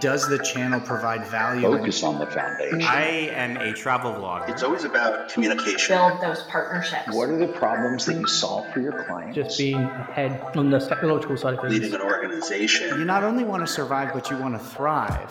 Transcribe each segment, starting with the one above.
Does the channel provide value? Focus on the foundation. I am a travel vlogger. It's always about communication. Build those partnerships. What are the problems that you solve for your clients? Just being ahead on the technological side of things. Leading an organization. You not only want to survive, but you want to thrive.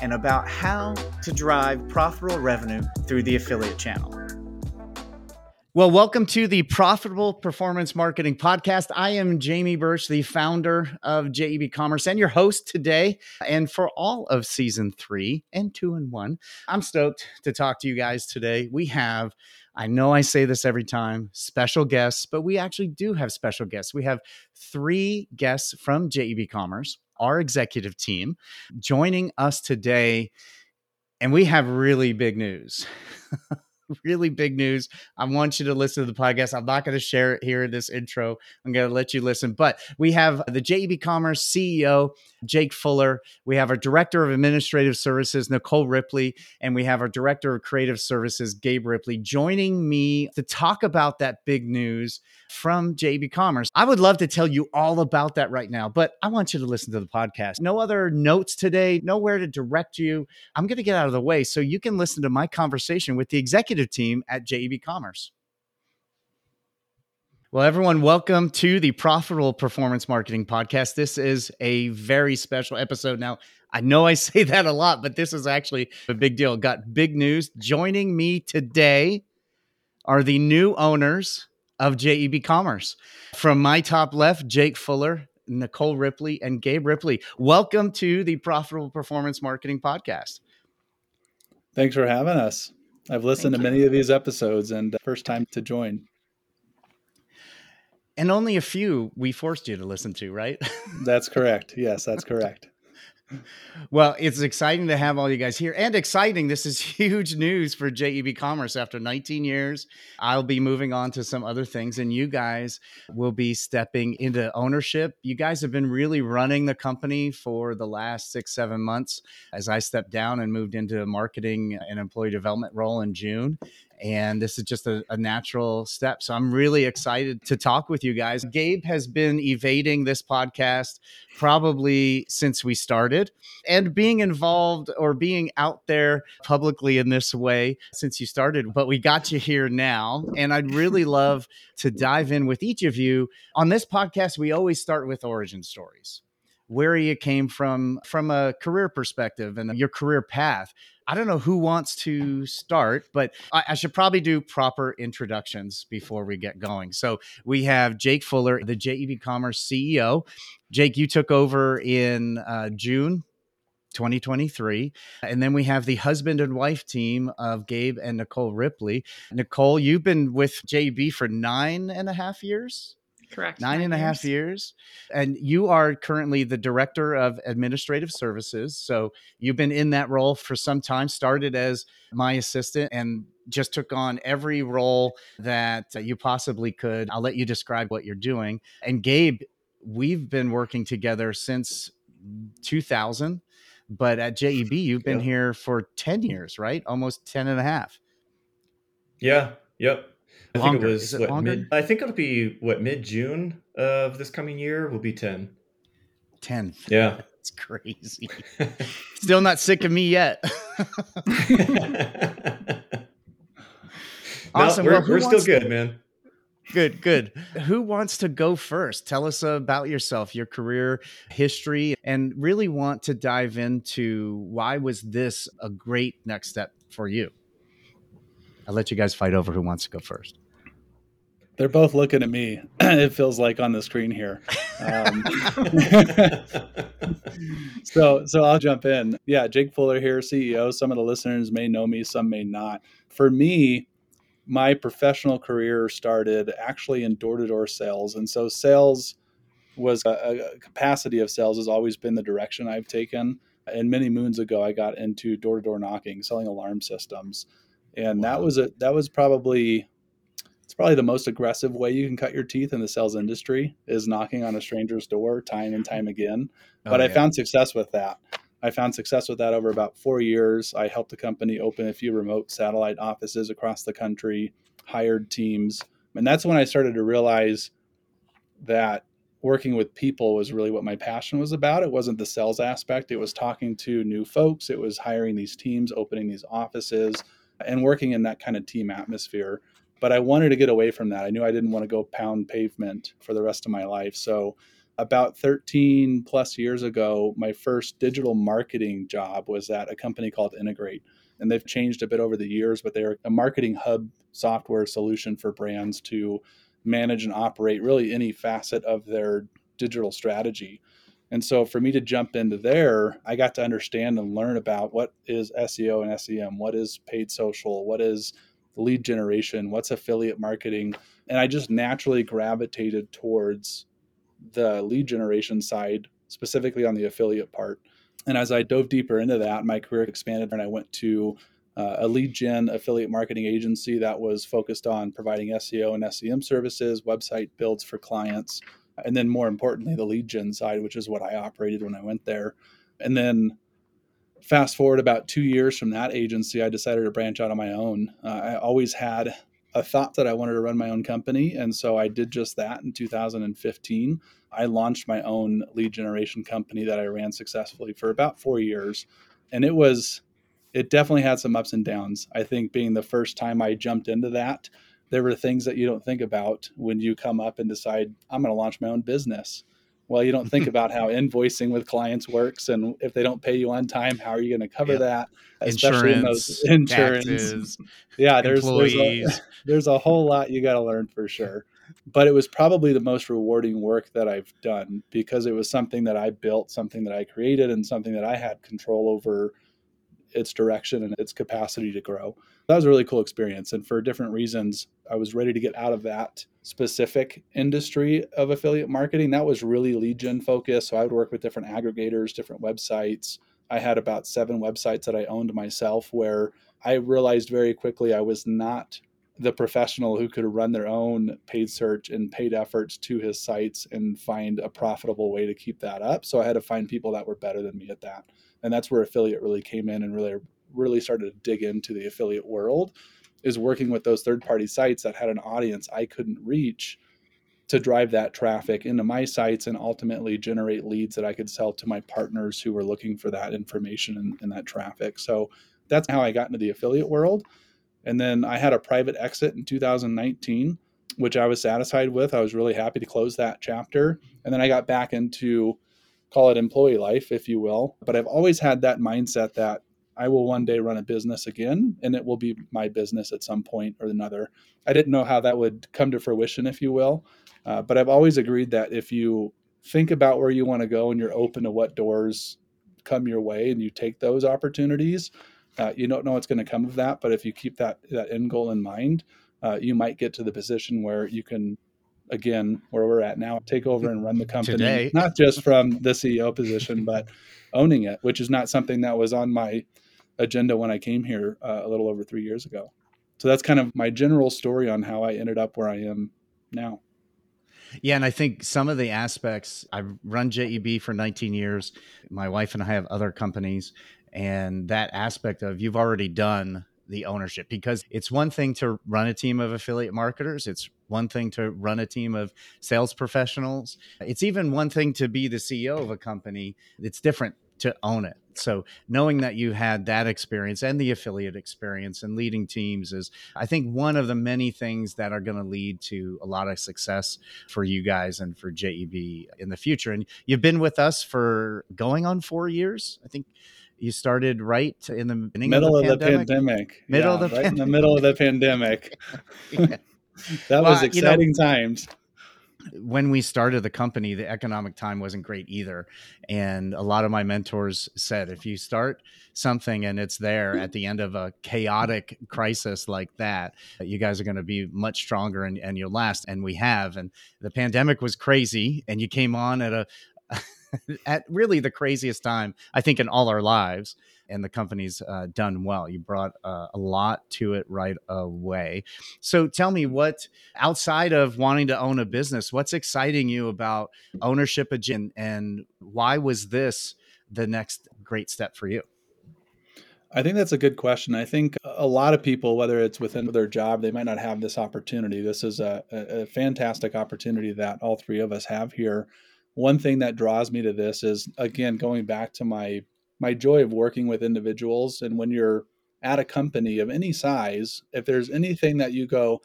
and about how to drive profitable revenue through the affiliate channel. Well, welcome to the Profitable Performance Marketing Podcast. I am Jamie Birch, the founder of JEB Commerce and your host today. And for all of season three and two and one, I'm stoked to talk to you guys today. We have I know I say this every time, special guests, but we actually do have special guests. We have three guests from JEB Commerce our executive team joining us today. And we have really big news. really big news. I want you to listen to the podcast. I'm not going to share it here in this intro. I'm going to let you listen. But we have the JEB Commerce CEO, Jake Fuller. We have our Director of Administrative Services, Nicole Ripley. And we have our Director of Creative Services, Gabe Ripley, joining me to talk about that big news from JEB Commerce. I would love to tell you all about that right now, but I want you to listen to the podcast. No other notes today, nowhere to direct you. I'm going to get out of the way so you can listen to my conversation with the executive team at JEB Commerce. Well, everyone, welcome to the Profitable Performance Marketing Podcast. This is a very special episode. Now, I know I say that a lot, but this is actually a big deal. Got big news. Joining me today are the new owners of JEB Commerce. From my top left, Jake Fuller, Nicole Ripley, and Gabe Ripley. Welcome to the Profitable Performance Marketing Podcast. Thanks for having us. I've listened Thank to you. many of these episodes and uh, first time to join. And only a few we forced you to listen to, right? that's correct. Yes, that's correct well, it's exciting to have all you guys here and exciting. This is huge news for JEB Commerce. After 19 years, I'll be moving on to some other things, and you guys will be stepping into ownership. You guys have been really running the company for the last six, seven months as I stepped down and moved into a marketing and employee development role in June and this is just a, a, natural step. So I'm really excited to talk with you guys. Gabe has been evading this podcast probably since we started, and being involved or being out there publicly in this way since you started. But we got you here now, and I'd really love to dive in with each of you on this podcast. We always start with origin stories where you came from from a career perspective and your career path I don't know who wants to start, but I, I, should probably do proper introductions before we get going. So we have Jake Fuller, the JEB Commerce CEO. Jake, you took over in uh, June 2023. And then we have the husband and wife team of Gabe and Nicole Ripley. Nicole, you've been with JEB for nine and a half years. Correct. Nine, nine and a half years. And you are currently the director of administrative services. So you've been in that role for some time, started as my assistant and just took on every role that you possibly could. I'll let you describe what you're doing. And Gabe, we've been working together since 2000 but at JEB you've been here for 10 years right almost 10 and a half yeah yep I longer. think it was it what longer? mid. I think it'll be what mid June of this coming year will be ten. Ten. Yeah, it's crazy. Still not sick of me yet. awesome. No, we're, well, we're still good, to... man. Good, good. Who wants to go first? Tell us about yourself, your career history, and really want to dive into why was this a great next step for you? I'll let you guys fight over who wants to go first. They're both looking at me. it feels like on the screen here. Um, so, so I'll jump in. Yeah, Jake Fuller here, CEO. Some of the listeners may know me, some may not. For me, my professional career started actually in door-to-door sales, and so sales was a, a capacity of sales has always been the direction I've taken. And many moons ago, I got into door to door knocking, selling alarm systems, and that was a that was probably it's probably the most aggressive way you can cut your teeth in the sales industry is knocking on a stranger's door time and time again. Oh, but I found success with that. I found success with that over about four years. I helped the company open a few remote satellite offices across the country, hired teams. And that's when I started to realize that working with people was really what my passion was about. It wasn't the sales aspect, it was talking to new folks, it was hiring these teams, opening these offices, and working in that kind of team atmosphere. But I wanted to get away from that. I knew I didn't want to go pound pavement for the rest of my life. So about 13 plus years ago, my first digital marketing job was at a company called Integrate. And they've changed a bit over the years, but they're a marketing hub software solution for brands to manage and operate really any facet of their digital strategy. And so for me to jump into there, I got to understand and learn about what is SEO and SEM, what is paid social, what is lead generation, what's affiliate marketing. And I just naturally gravitated towards the lead generation side, specifically on the affiliate part. And as I dove deeper into that, my career expanded and I went to uh, a lead gen affiliate marketing agency that was focused on providing SEO and SEM services, website builds for clients, and then more importantly, the lead gen side, which is what I operated when I went there. And then fast forward about two years from that agency, I decided to branch out on my own. Uh, I always had a thought that I wanted to run my own company. And so I did just that in 2015. I launched my own lead generation company that I ran successfully for about four years. And it was, it definitely had some ups and downs. I think being the first time I jumped into that, there were things that you don't think about when you come up and decide, I'm going to launch my own business. Well, you don't think about how invoicing with clients works, and if they don't pay you on time, how are you going to cover Yep. that? Especially in those Insurance, insurance, taxes, yeah. There's there's a, there's a whole lot you got to learn for sure. But it was probably the most rewarding work that I've done because it was something that I built, something that I created, and something that I had control over its direction and its capacity to grow. That was a really cool experience. And for different reasons, I was ready to get out of that specific industry of affiliate marketing. That was really gen focused. So I would work with different aggregators, different websites. I had about seven websites that I owned myself where I realized very quickly I was not the professional who could run their own paid search and paid efforts to his sites and find a profitable way to keep that up. So I had to find people that were better than me at that. And that's where affiliate really came in and really really started to dig into the affiliate world is working with those third party sites that had an audience I couldn't reach to drive that traffic into my sites and ultimately generate leads that I could sell to my partners who were looking for that information and, and that traffic. So that's how I got into the affiliate world. And then I had a private exit in 2019, which I was satisfied with. I was really happy to close that chapter. And then I got back into call it employee life, if you will. But I've always had that mindset that I will one day run a business again and it will be my business at some point or another. I didn't know how that would come to fruition, if you will. Uh, but I've always agreed that if you think about where you want to go and you're open to what doors come your way and you take those opportunities, uh, you don't know what's going to come of that. But if you keep that, that end goal in mind, uh, you might get to the position where you can again where we're at now take over and run the company Today. not just from the ceo position but owning it which is not something that was on my agenda when i came here uh, a little over three years ago so that's kind of my general story on how i ended up where i am now Yeah, and I think some of the aspects I've run JEB for 19 years. My wife and I have other companies, and that aspect of you've already done the ownership because it's one thing to run a team of affiliate marketers, it's one thing to run a team of sales professionals, it's even one thing to be the CEO of a company. It's different to own it. So knowing that you had that experience and the affiliate experience and leading teams is I think one of the many things that are going to lead to a lot of success for you guys and for JEB in the future. And you've been with us for going on 4 years. I think you started right in the beginning middle of the of the pandemic. pandemic Middle Yeah, of the right in the middle of the pandemic Yeah. that Well, was you know- exciting times when we started the company, the economic time wasn't great either. And a lot of my mentors said, if you start something and it's there at the end of a chaotic crisis like that, you guys are going to be much stronger and, and you'll last. And we have. And the pandemic was crazy. And you came on at a at really the craziest time, I think, in all our lives. And the company's uh, done well. You brought uh, a lot to it right away. So tell me what, outside of wanting to own a business, what's exciting you about ownership Gin and why was this the next great step for you? I think that's a good question. I think a lot of people, whether it's within their job, they might not have this opportunity. This is a, a, fantastic opportunity that all three of us have here. One thing that draws me to this is again going back to my my joy of working with individuals. And when you're at a company of any size, if there's anything that you go,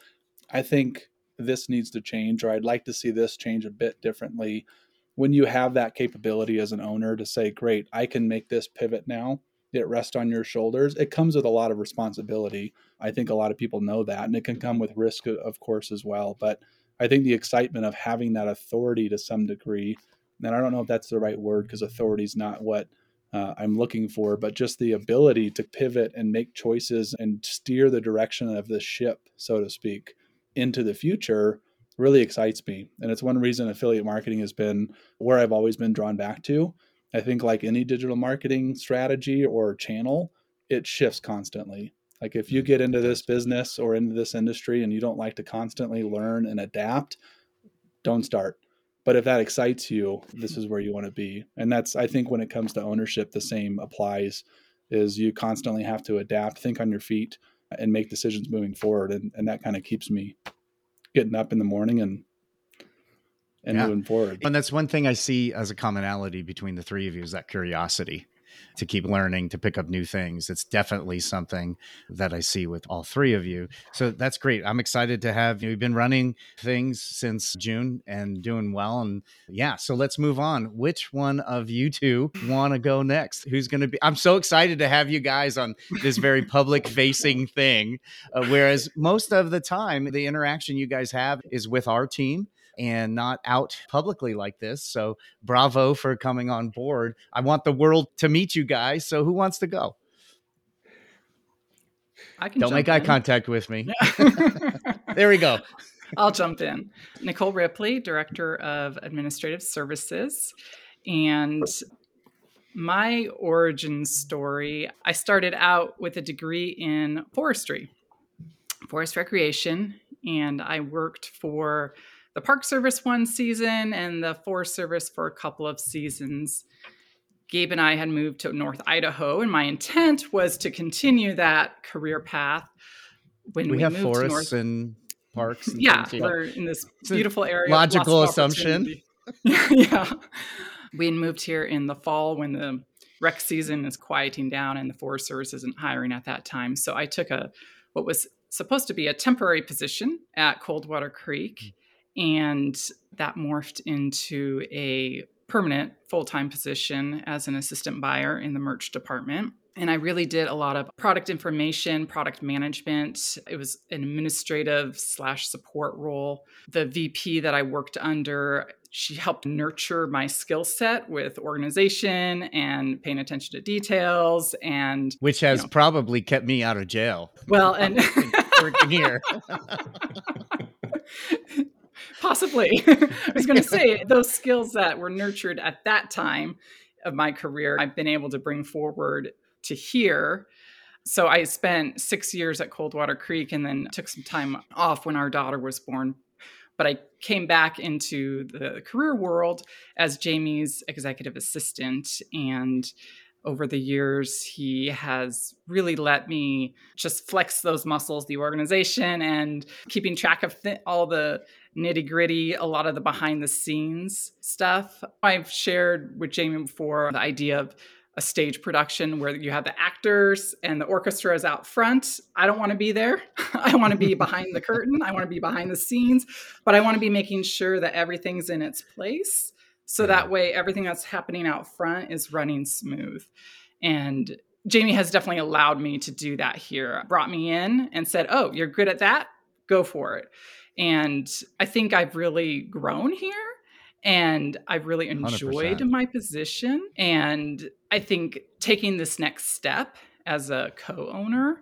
I think this needs to change, or I'd like to see this change a bit differently. When you have that capability as an owner to say, great, I can make this pivot now it rests on your shoulders, it comes with a lot of responsibility. I think a lot of people know that, and it can come with risk, of course, as well. But I think the excitement of having that authority to some degree, and I don't know if that's the right word because authority is not what uh, I'm looking for, but just the ability to pivot and make choices and steer the direction of the ship, so to speak, into the future really excites me. And it's one reason affiliate marketing has been where I've always been drawn back to I think like any digital marketing strategy or channel, it shifts constantly. Like if you get into this business or into this industry and you don't like to constantly learn and adapt, don't start. But if that excites you, this is where you want to be. And that's I think when it comes to ownership, the same applies is you constantly have to adapt, think on your feet and make decisions moving forward. And, and that kind of keeps me getting up in the morning and and yeah. moving forward. And that's one thing I see as a commonality between the three of you is that curiosity to keep learning, to pick up new things. It's definitely something that I see with all three of you. So that's great. I'm excited to have you. We've been running things since June and doing well. And yeah, so let's move on. Which one of you two want to go next? Who's going to be? I'm so excited to have you guys on this very public facing thing. Uh, whereas most of the time, the interaction you guys have is with our team and not out publicly like this. So bravo for coming on board. I want the world to meet you guys. So who wants to go? I can don't make in. eye contact with me. there we go. I'll jump in. Nicole Ripley, Director of Administrative Services. And my origin story I started out with a degree in forestry, forest recreation, and I worked for the Park Service one season and the Forest Service for a couple of seasons. Gabe and I had moved to North Idaho, and my intent was to continue that career path. When we, we have forests North... and parks, and yeah, we're in this beautiful area. Logical assumption. yeah, we moved here in the fall when the rec season is quieting down and the Forest Service isn't hiring at that time. So I took a what was supposed to be a temporary position at Coldwater Creek mm. And that morphed into a permanent full time position as an assistant buyer in the merch department. And I really did a lot of product information, product management. It was an administrative slash support role. The VP that I worked under, she helped nurture my skill set with organization and paying attention to details and which has you know, probably kept me out of jail. Well, and working here. Possibly. I was going to say those skills that were nurtured at that time of my career, I've been able to bring forward to here. So I spent six years at Coldwater Creek and then took some time off when our daughter was born. But I came back into the career world as Jamie's executive assistant. And over the years, he has really let me just flex those muscles, the organization, and keeping track of th- all the nitty gritty, a lot of the behind the scenes stuff. I've shared with Jamie before the idea of a stage production where you have the actors and the orchestra is out front. I don't want to be there. I want to be behind the curtain. I want to be behind the scenes, but I want to be making sure that everything's in its place. So that way, everything that's happening out front is running smooth. And Jamie has definitely allowed me to do that here. Brought me in and said, Oh, you're good at that? Go for it. And I think I've really grown here and I've really enjoyed 100%. my position. And I think taking this next step as a co owner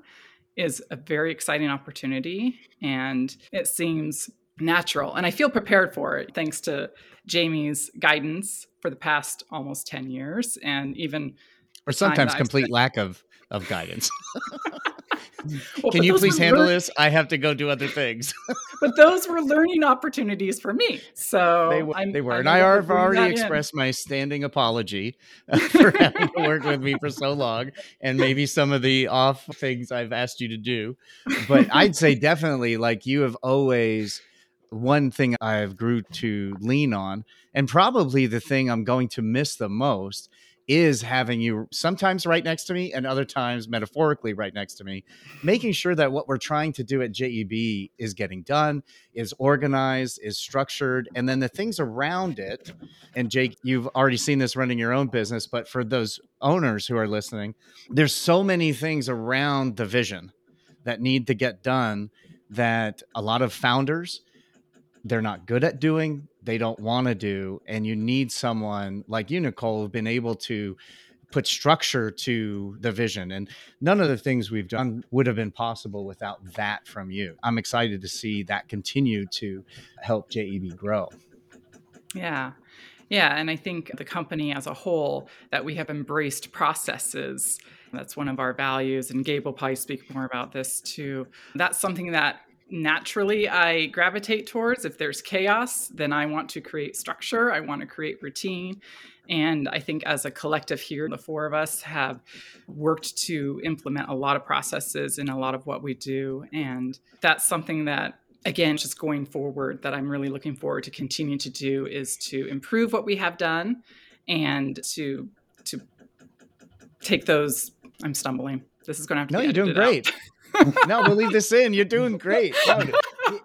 is a very exciting opportunity. And it seems natural. And I feel prepared for it thanks to Jamie's guidance for the past almost 10 years and even or sometimes complete lack of of guidance. Well, Can you please handle this? I have to go do other things. But those were learning opportunities for me. So they, were, I'm- they were, I'm and I have already that in. expressed my standing apology uh, for having to work with me for so long, and maybe some of the off things I've asked you to do. But I'd say definitely, like you have always one thing I've grew to lean on, and probably the thing I'm going to miss the most is having you sometimes right next to me and other times metaphorically right next to me making sure that what we're trying to do at JEB is getting done is organized is structured and then the things around it and Jake you've already seen this running your own business but for those owners who are listening there's so many things around the vision that need to get done that a lot of founders they're not good at doing, they don't want to do, and you need someone like you, Nicole, who've been able to put structure to the vision. And none of the things we've done would have been possible without that from you. I'm excited to see that continue to help JEB grow. Yeah. Yeah. And I think the company as a whole, that we have embraced processes. That's one of our values. And Gabe will probably speak more about this too. That's something that naturally I gravitate towards. If there's chaos, then I want to create structure, I want to create routine. And I think as a collective here, the four of us have worked to implement a lot of processes in a lot of what we do. And that's something that again just going forward that i'm really looking forward to continue to do is to improve what we have done and to to take those i'm stumbling this is going to have to No, you're doing great. no, we'll leave this in. You're doing great. No, I,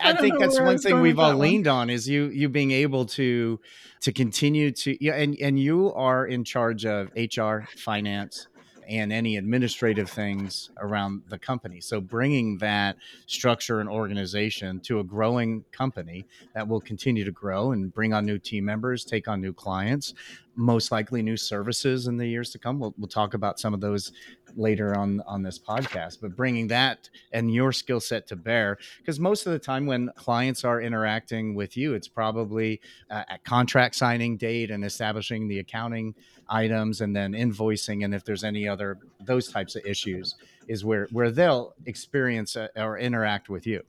I think that's one thing we've all that one. leaned on is you you being able to to continue to yeah, and and you are in charge of HR, finance, and any administrative things around the company. So bringing that structure and organization to a growing company that will continue to grow and bring on new team members, take on new clients, most likely new services in the years to come. We'll, we'll talk about some of those later on on this podcast but bringing that and your skill set to bear because most of the time when clients are interacting with you it's probably uh, at contract signing date and establishing the accounting items and then invoicing and if there's any other those types of issues is where where they'll experience uh, or interact with you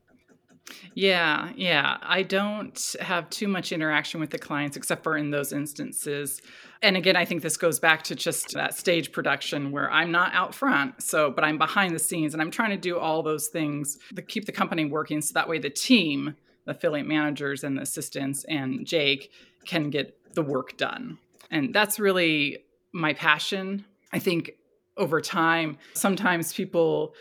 Yeah, yeah. I don't have too much interaction with the clients except for in those instances. And again, I think this goes back to just that stage production where I'm not out front, so but I'm behind the scenes and I'm trying to do all those things to keep the company working so that way the team, the affiliate managers and the assistants and Jake can get the work done. And that's really my passion. I think over time, sometimes people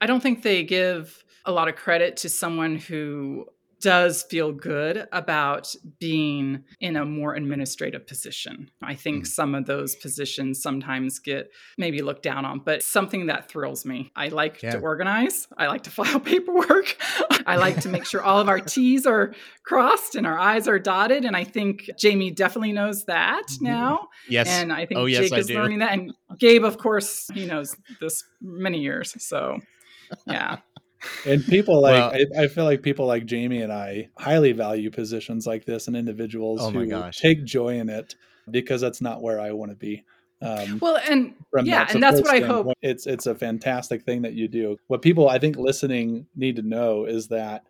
I don't think they give a lot of credit to someone who does feel good about being in a more administrative position. I think Mm. some of those positions sometimes get maybe looked down on, but something that thrills me. I like Yeah. to organize, I like to file paperwork, I like to make sure all of our T's are crossed and our I's are dotted. And I think Jamie definitely knows that now. yes And I think Oh, yes, Jake I is do. learning that. And Gabe, of course, he knows this many years. So, yeah. And people like Well- I, I feel like people like Jamie and I highly value positions like this and individuals Oh my who gosh. take joy in it because that's not where I want to be. Um, Well, and from yeah, that and that's what I hope. It's it's a fantastic thing that you do. What people I think listening need to know is that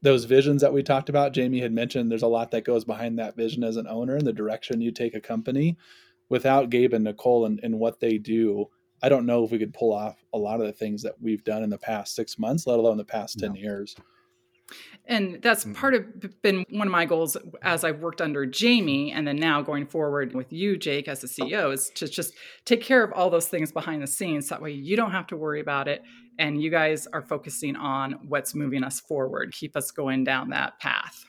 those visions that we talked about, Jamie had mentioned, there's a lot that goes behind that vision as an owner and the direction you take a company. Without Gabe and Nicole and, and what they do, I don't know if we could pull off a lot of the things that we've done in the past six months, let alone the past ten years. And that's Mm. part of been one of my goals as I've worked under Jamie and then now going forward with you, Jake, as the CEO, is to just take care of all those things behind the scenes. That way you don't have to worry about it. And you guys are focusing on what's moving us forward, keep us going down that path.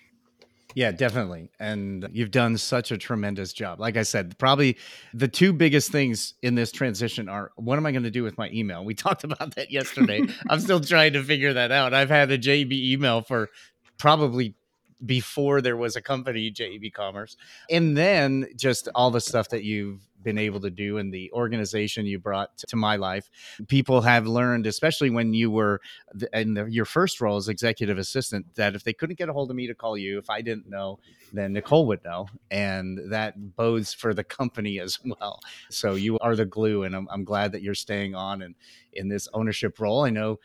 Yeah, definitely. And you've done such a tremendous job. Like I said, probably the two biggest things in this transition are what am I going to do with my email? We talked about that yesterday. I'm still trying to figure that out. I've had a JEB email for probably before there was a company JEB Commerce. And then just all the stuff that you've been able to do and the organization you brought to my life. People have learned, especially when you were in the, your first role as executive assistant, that if they couldn't get a hold of me to call you, if I didn't know, then Nicole would know. And that bodes for the company as well. So you are the glue, and I'm, I'm glad that you're staying on and in this ownership role. I know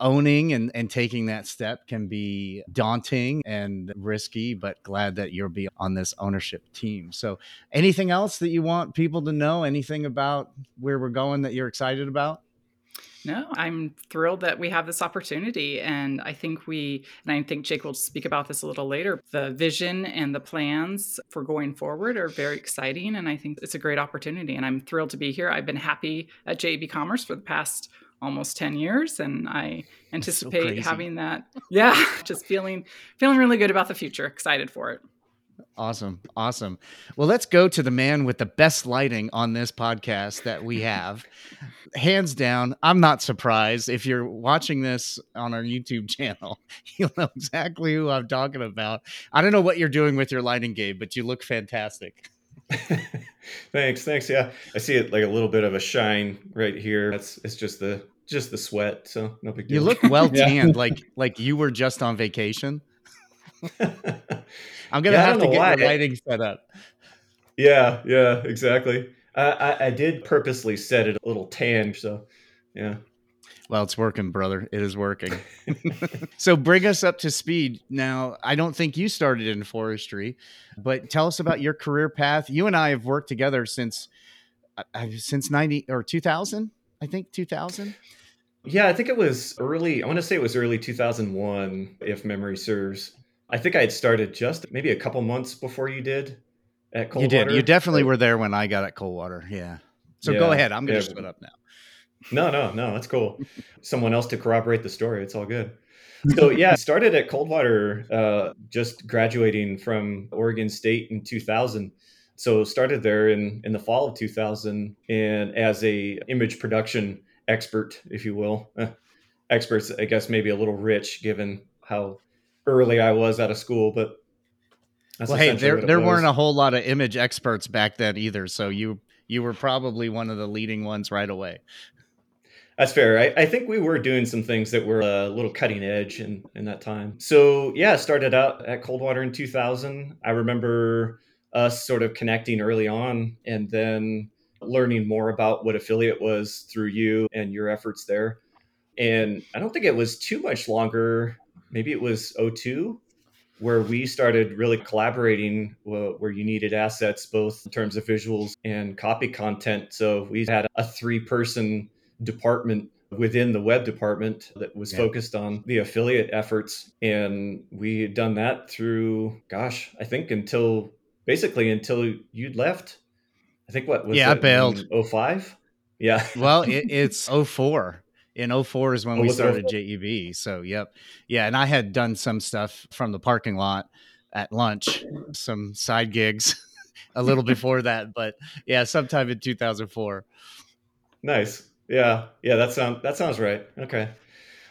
owning and, and taking that step can be daunting and risky, but glad that you'll be on this ownership team. So, anything else that you want people to know? Anything about where we're going that you're excited about? No, I'm thrilled that we have this opportunity. And I think we, and I think Jake will speak about this a little later, the vision and the plans for going forward are very exciting. And I think it's a great opportunity. And I'm thrilled to be here. I've been happy at JEB Commerce for the past almost 10 years and i anticipate so having that yeah just feeling feeling really good about the future excited for it. Awesome awesome. Well let's go to the man with the best lighting on this podcast that we have. Hands down i'm not surprised. If you're watching this on our youtube channel you'll know exactly who i'm talking about. I don't know what you're doing with your lighting gabe but you look fantastic. Thanks, thanks. Yeah, I see it like a little bit of a shine right here. That's it's just the just the sweat, so no big deal. You look well tanned, like like you were just on vacation. I'm gonna yeah, have to get why. the lighting set up. Yeah, yeah, exactly. I, I did purposely set it a little tan, so yeah. Well, it's working, brother. It is working. so bring us up to speed. Now, I don't think you started in forestry, but tell us about your career path. You and I have worked together since uh since 90 or 2000, I think 2000. Yeah, I think it was early. I want to say it was early 2001 if memory serves. I think I had started just maybe a couple months before you did at Coldwater. You did. You definitely were there when I got at Coldwater. Yeah. So yeah, go ahead. I'm going to yeah. split up now. No, no, no, that's cool. Someone else to corroborate the story. It's all good. So yeah, started at Coldwater, uh, just graduating from Oregon State in 2000. So started there in in the fall of 2000, and as a image production expert, if you will, uh, experts, I guess maybe a little rich given how early I was out of school, but well, hey, there there was. weren't a whole lot of image experts back then either, so you you were probably one of the leading ones right away. That's fair. I, I, think we were doing some things that were a little cutting edge in, in that time. So, yeah, started out at Coldwater in 2000. I remember us sort of connecting early on and then learning more about what affiliate was through you and your efforts there. And I don't think it was too much longer. Maybe it was 02 where we started really collaborating where you needed assets both in terms of visuals and copy content. So we had a three person department within the web department that was yeah. focused on the affiliate efforts. And we had done that through, gosh, I think until basically until you'd left. I think what was yeah, I bailed. 05? Yeah. well, it, it's 04. In 04 is when oh, we started JEB. So, yep. Yeah. And I had done some stuff from the parking lot at lunch, some side gigs a little before that. But yeah, sometime in 2004. Nice. Yeah, yeah, that sounds that sounds right. Okay.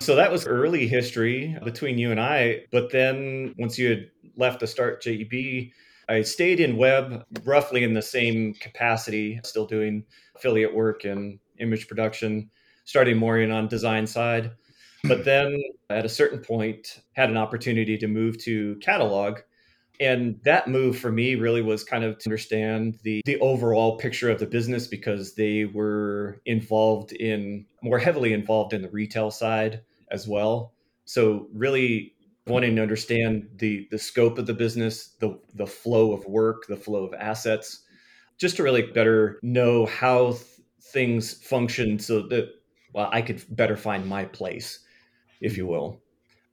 So that was early history between you and I. But then once you had left to start JEB, I stayed in web roughly in the same capacity, still doing affiliate work and image production, starting more in on design side. But then at a certain point, had an opportunity to move to catalog and that move for me really was kind of to understand the the overall picture of the business because they were involved in more heavily involved in the retail side as well so really wanting to understand the the scope of the business the the flow of work the flow of assets just to really better know how th- things function so that well i could better find my place if you will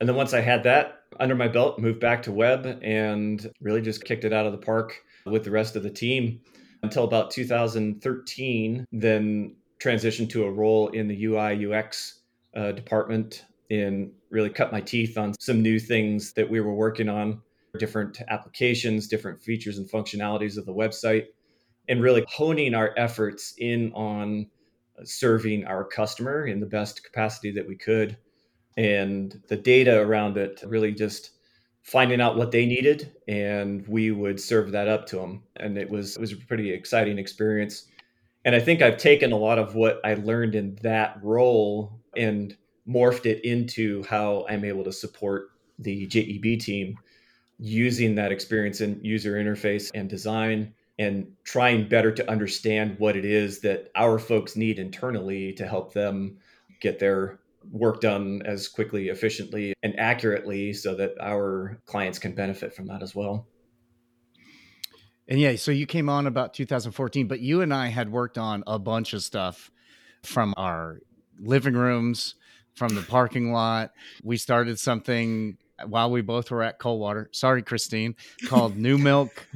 and then once i had that under my belt, moved back to web and really just kicked it out of the park with the rest of the team until about 2013. Then transitioned to a role in the UI UX uh, department and really cut my teeth on some new things that we were working on, different applications, different features and functionalities of the website, and really honing our efforts in on serving our customer in the best capacity that we could. And the data around it really just finding out what they needed and we would serve that up to them and it was it was a pretty exciting experience. And I think I've taken a lot of what I learned in that role and morphed it into how I'm able to support the JEB team using that experience in user interface and design and trying better to understand what it is that our folks need internally to help them get their work done as quickly, efficiently, and accurately so that our clients can benefit from that as well. And yeah, so you came on about 2014, but you and I had worked on a bunch of stuff from our living rooms, from the parking lot. We started something while we both were at Coldwater. Sorry, Christine, called New Milk.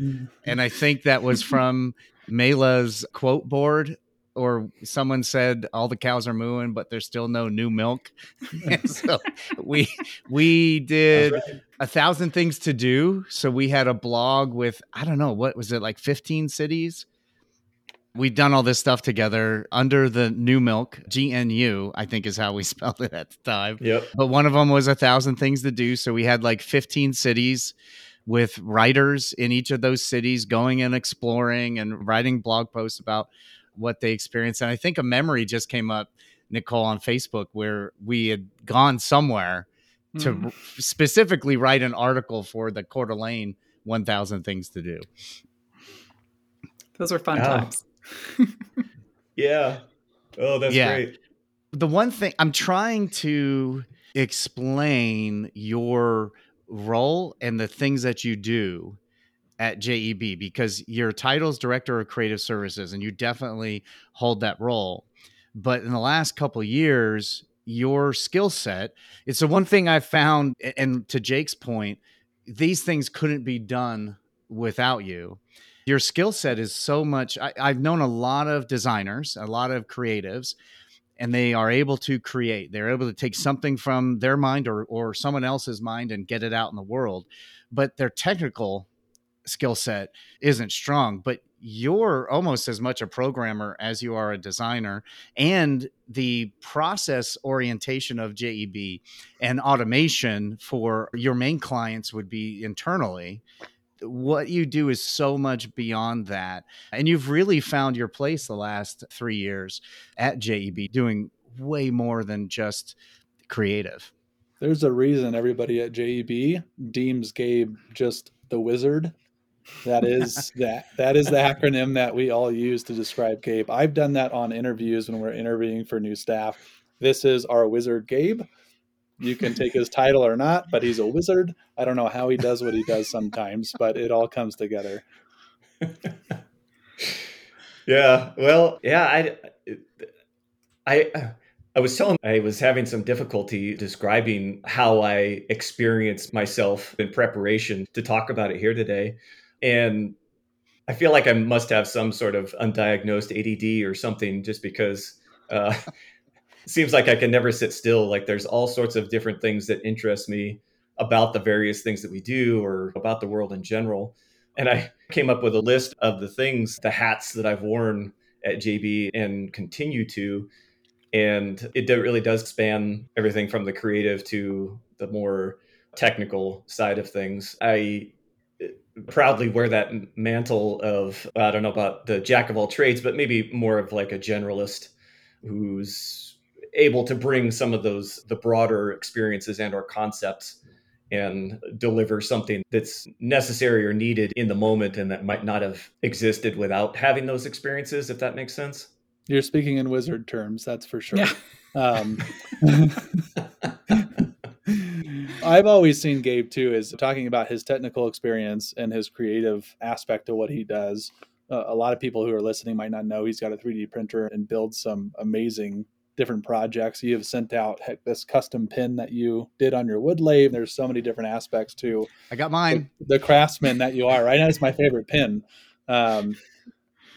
and I think that was from Mela's quote board or someone said all the cows are mooing, but there's still no new milk. so we we did right. a thousand things to do. So we had a blog with I don't know what was it like 15 cities. We'd done all this stuff together under the new milk GNU, I think is how we spelled it at the time. Yep. But one of them was a thousand things to do. So we had like 15 cities with writers in each of those cities going and exploring and writing blog posts about what they experienced. And I think a memory just came up, Nicole, on Facebook where we had gone somewhere to mm. specifically write an article for the Coeur d'Alene 1000 Things to Do. Those were fun times. yeah. Oh, that's yeah. great. The one thing I'm trying to explain your role and the things that you do at JEB because your title is director of creative services and you definitely hold that role. But in the last couple years, your skill set, it's the one thing I've found, and to Jake's point, these things couldn't be done without you. Your skill set is so much. I, I've known a lot of designers, a lot of creatives, and they are able to create. They're able to take something from their mind or, or someone else's mind and get it out in the world. But their technical skill set isn't strong, but you're almost as much a programmer as you are a designer and the process orientation of JEB and automation for your main clients would be internally what you do is so much beyond that and you've really found your place the last 3 years at JEB doing way more than just creative there's a reason everybody at JEB deems Gabe just the wizard that is that that is the acronym that we all use to describe Gabe. I've done that on interviews when we're interviewing for new staff. This is our wizard Gabe. You can take his title or not, but he's a wizard. I don't know how he does what he does sometimes, but it all comes together. yeah. Well, yeah, I I I was telling I was having some difficulty describing how I experienced myself in preparation to talk about it here today. And I feel like I must have some sort of undiagnosed ADD or something just because uh, seems like I can never sit still. Like there's all sorts of different things that interest me about the various things that we do or about the world in general. And I came up with a list of the things, the hats that I've worn at JEB and continue to. And it really does span everything from the creative to the more technical side of things. I uh, proudly wear that mantle of I don't know about the jack of all trades, but maybe more of like a generalist who's able to bring some of those the broader experiences and or concepts and deliver something that's necessary or needed in the moment and that might not have existed without having those experiences if that makes sense you're speaking in wizard terms that's for sure yeah. um, I've always seen Gabe too as talking about his technical experience and his creative aspect of what he does. Uh, a lot of people who are listening might not know he's got a 3D printer and builds some amazing different projects. You have sent out heck, this custom pin that you did on your wood lathe. There's so many different aspects to. I got mine. The, the craftsman that you are, right? That's my favorite pin. Um,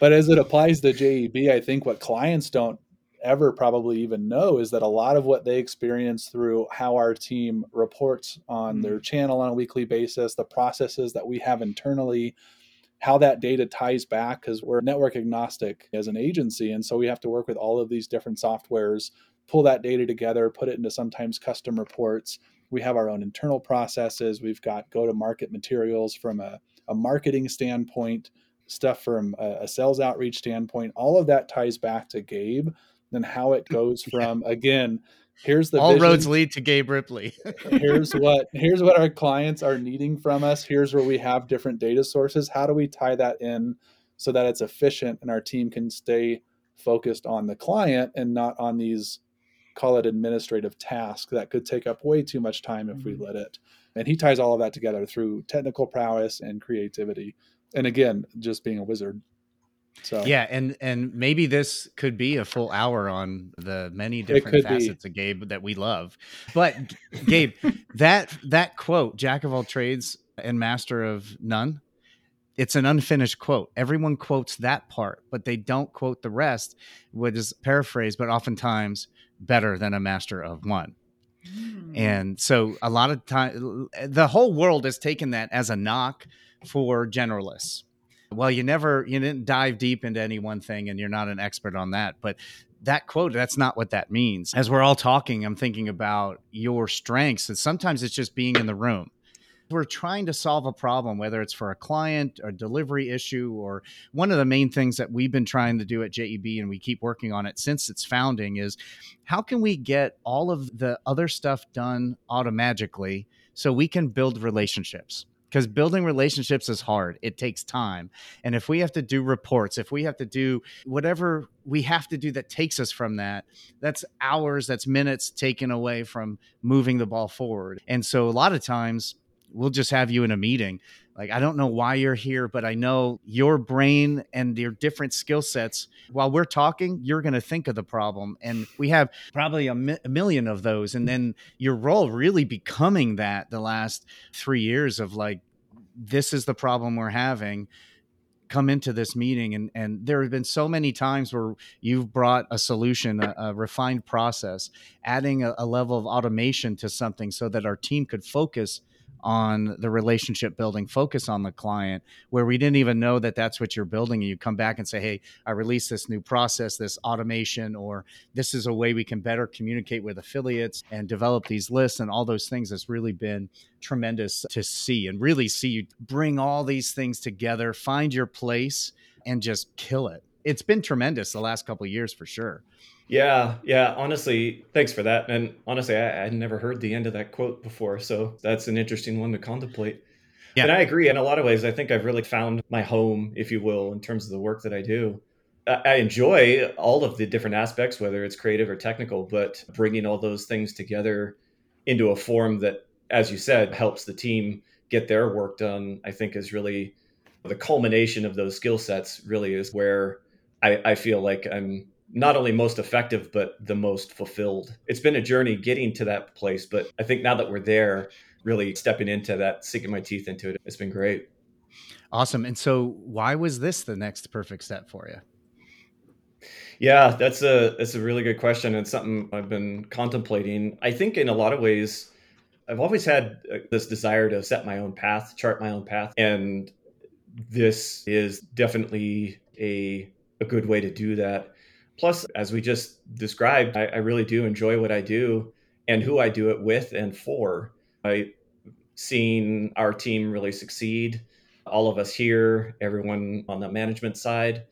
but as it applies to JEB, I think what clients don't ever probably even know is that a lot of what they experience through how our team reports on their mm-hmm. channel on a weekly basis, the processes that we have internally, how that data ties back, because we're network agnostic as an agency. And so we have to work with all of these different softwares, pull that data together, put it into sometimes custom reports. We have our own internal processes. We've got go to market materials from a, a marketing standpoint stuff from a, a sales outreach standpoint. All of that ties back to Gabe and how it goes from again. Here's the all vision. roads lead to Gabe Ripley. here's what here's what our clients are needing from us. Here's where we have different data sources. How do we tie that in so that it's efficient and our team can stay focused on the client and not on these call it administrative tasks that could take up way too much time if we mm-hmm. let it. And he ties all of that together through technical prowess and creativity. And again, just being a wizard. So Yeah, and and maybe this could be a full hour on the many different could be. facets of Gabe that we love. But Gabe, that that quote, "Jack of all trades and master of none," it's an unfinished quote. Everyone quotes that part, but they don't quote the rest, which is paraphrased, but oftentimes better than a master of one. Mm. And so a lot of time, the whole world has taken that as a knock for generalists. Well, you never, you didn't dive deep into any one thing and you're not an expert on that. But that quote, that's not what that means. As we're all talking, I'm thinking about your strengths. And sometimes it's just being in the room. We're trying to solve a problem, whether it's for a client or delivery issue, or one of the main things that we've been trying to do at JEB and we keep working on it since its founding is how can we get all of the other stuff done automatically so we can build relationships? Because building relationships is hard. It takes time. And if we have to do reports, if we have to do whatever we have to do that takes us from that, that's hours, that's minutes taken away from moving the ball forward. And so a lot of times we'll just have you in a meeting. Like, I don't know why you're here, but I know your brain and your different skill sets. While we're talking, you're going to think of the problem. And we have probably a, mi- a million of those. And then your role really becoming that the last three years of like, this is the problem we're having come into this meeting and and there have been so many times where you've brought a solution a, a refined process adding a, a level of automation to something so that our team could focus on the relationship building focus on the client where we didn't even know that that's what you're building and you come back and say hey i released this new process this automation or this is a way we can better communicate with affiliates and develop these lists and all those things has really been tremendous to see and really see you bring all these things together find your place and just kill it it's been tremendous the last couple of years for sure Yeah, yeah. Honestly, thanks for that. And honestly, I, never heard the end of that quote before, so that's an interesting one to contemplate. Yeah. And I agree. In a lot of ways, I think I've really found my home, if you will, in terms of the work that I do. I enjoy all of the different aspects, whether it's creative or technical, but bringing all those things together into a form that, as you said, helps the team get their work done, I think is really the culmination of those skill sets, really is where I, I feel like I'm not only most effective but the most fulfilled. It's been a journey getting to that place but i think now that we're there really stepping into that sinking my teeth into it it's been great. Awesome. And so why was this the next perfect step for you? Yeah that's a that's a really good question It's something i've been contemplating. I think in a lot of ways i've always had uh, this desire to set my own path chart my own path and this is definitely a a good way to do that Plus, as we just described, I, I, really do enjoy what I do and who I do it with and for. I seen our team really succeed. All of us here, everyone on the management side.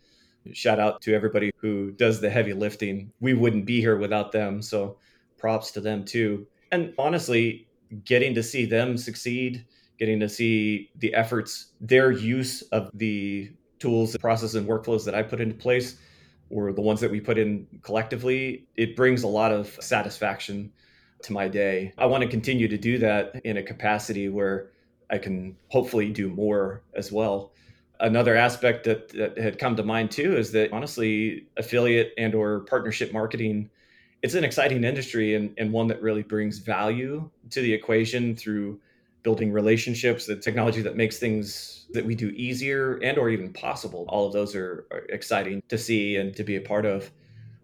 Shout out to everybody who does the heavy lifting. We wouldn't be here without them. So props to them too. And honestly, getting to see them succeed, getting to see the efforts, their use of the tools, processes, and workflows that I put into place or the ones that we put in collectively, it brings a lot of satisfaction to my day. I want to continue to do that in a capacity where I can hopefully do more as well. Another aspect that, that had come to mind too is that honestly, affiliate and or partnership marketing, it's an exciting industry and, and one that really brings value to the equation through building relationships, the technology that makes things that we do easier and or even possible. All of those are, are, exciting to see and to be a part of.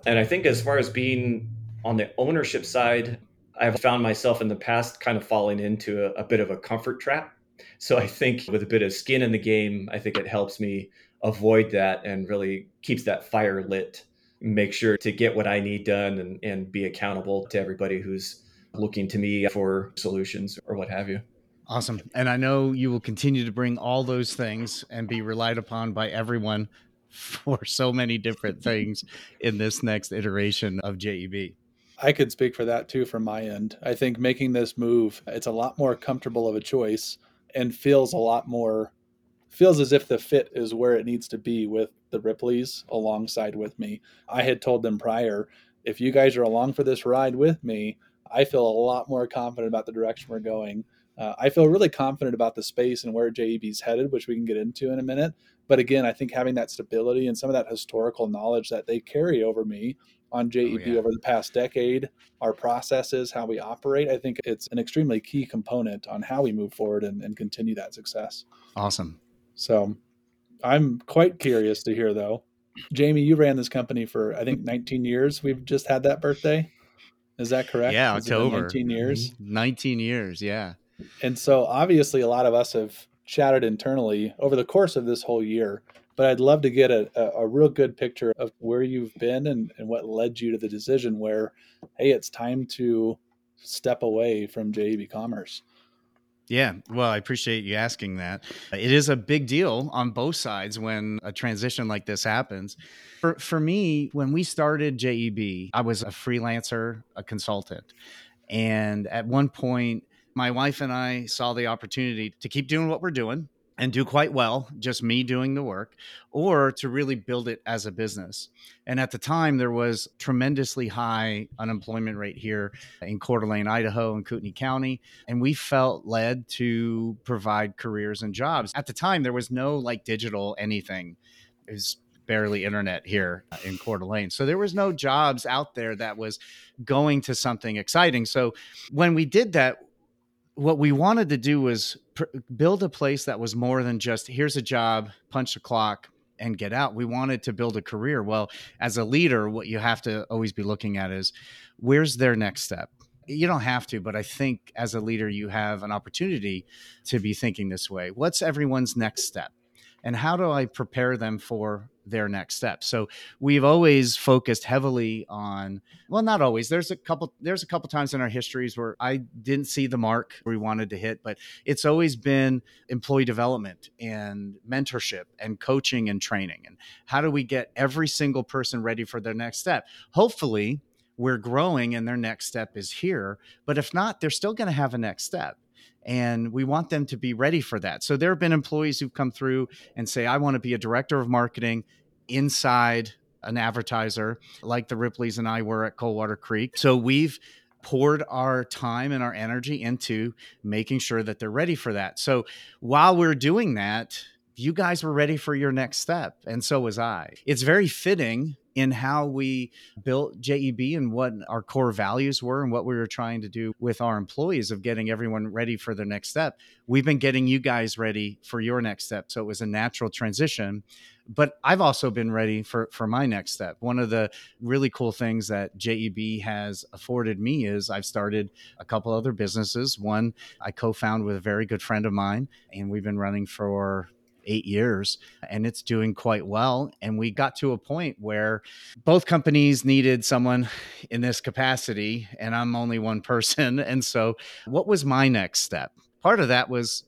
And I think as far as being on the ownership side, I've found myself in the past kind of falling into a, a bit of a comfort trap. So I think with a bit of skin in the game, I think it helps me avoid that and really keeps that fire lit. Make sure to get what I need done and, and be accountable to everybody who's looking to me for solutions or what have you. Awesome. And I know you will continue to bring all those things and be relied upon by everyone for so many different things in this next iteration of JEB. I could speak for that too from my end. I think making this move, it's a lot more comfortable of a choice and feels a lot more feels as if the fit is where it needs to be with the Ripleys alongside with me. I had told them prior, if you guys are along for this ride with me, I feel a lot more confident about the direction we're going. Uh, I feel really confident about the space and where JEB's headed, which we can get into in a minute. But again, I think having that stability and some of that historical knowledge that they carry over me on JEB oh, yeah. over the past decade, our processes, how we operate, I think it's an extremely key component on how we move forward and, and continue that success. Awesome. So I'm quite curious to hear though. Jamie, you ran this company for I think 19 years. We've just had that birthday. Is that correct? Yeah, October. 19 years. 19 years, yeah. And so obviously a lot of us have chatted internally over the course of this whole year, but I'd love to get a, a, a real good picture of where you've been and, and what led you to the decision where, hey, it's time to step away from JEB Commerce. Yeah, well, I appreciate you asking that. It is a big deal on both sides when a transition like this happens. For for me, when we started JEB, I was a freelancer, a consultant. And at one point, my wife and I saw the opportunity to keep doing what we're doing and do quite well, just me doing the work, or to really build it as a business. And at the time, there was tremendously high unemployment rate here in Coeur d'Alene, Idaho, and Kootenai County. And we felt led to provide careers and jobs. At the time, there was no like digital anything. It was barely internet here uh, in Coeur d'Alene. So there was no jobs out there that was going to something exciting. So when we did that, what we wanted to do was pr- build a place that was more than just here's a job, punch the clock, and get out. We wanted to build a career. Well, as a leader, what you have to always be looking at is where's their next step? You don't have to, but I think as a leader, you have an opportunity to be thinking this way. What's everyone's next step? And how do I prepare them for their next step. So we've always focused heavily on well not always there's a couple there's a couple times in our histories where I didn't see the mark we wanted to hit but it's always been employee development and mentorship and coaching and training and how do we get every single person ready for their next step. Hopefully we're growing and their next step is here but if not they're still going to have a next step and we want them to be ready for that. So there have been employees who've come through and say, I want to be a director of marketing inside an advertiser like the Ripleys and I were at Coldwater Creek. So we've poured our time and our energy into making sure that they're ready for that. So while we're doing that, you guys were ready for your next step, and so was I. It's very fitting in how we built JEB and what our core values were and what we were trying to do with our employees of getting everyone ready for their next step. We've been getting you guys ready for your next step. So it was a natural transition. But I've also been ready for, for my next step. One of the really cool things that JEB has afforded me is I've started a couple other businesses. One I co found with a very good friend of mine, and we've been running for eight years and it's doing quite well. And we got to a point where both companies needed someone in this capacity, and I'm only one person. And so, what was my next step? Part of that was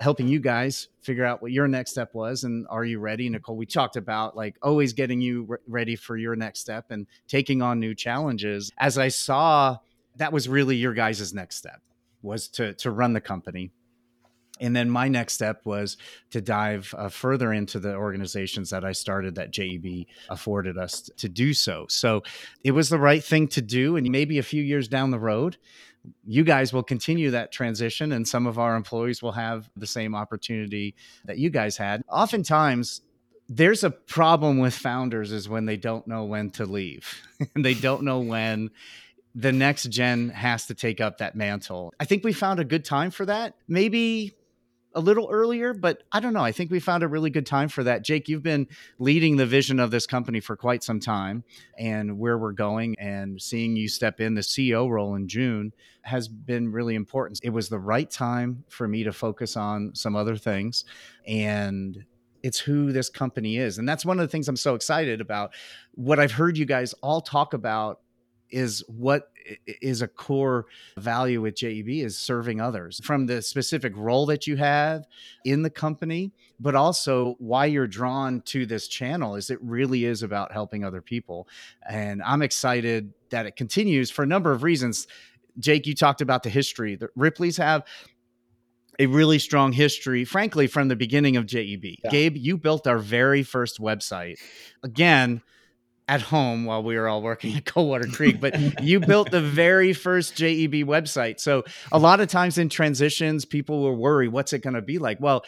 helping you guys figure out what your next step was and are you ready nicole we talked about like always getting you re- ready for your next step and taking on new challenges as i saw that was really your guys' next step was to to run the company and then my next step was to dive uh, further into the organizations that I started that JEB afforded us to do so. So it was the right thing to do. And maybe a few years down the road, you guys will continue that transition and some of our employees will have the same opportunity that you guys had. Oftentimes, there's a problem with founders is when they don't know when to leave and they don't know when the next gen has to take up that mantle. I think we found a good time for that. Maybe a little earlier, but I don't know. I think we found a really good time for that. Jake, you've been leading the vision of this company for quite some time and where we're going and seeing you step in the CEO role in June has been really important. It was the right time for me to focus on some other things and it's who this company is. And that's one of the things I'm so excited about. What I've heard you guys all talk about is what is a core value with JEB is serving others from the specific role that you have in the company, but also why you're drawn to this channel is it really is about helping other people. And I'm excited that it continues for a number of reasons. Jake, you talked about the history. The Ripley's have a really strong history, frankly, from the beginning of JEB. Yeah. Gabe, you built our very first website. Again, at home while we were all working at Coldwater Creek, but you built the very first JEB website. So a lot of times in transitions, people will worry, what's it going to be like? Well,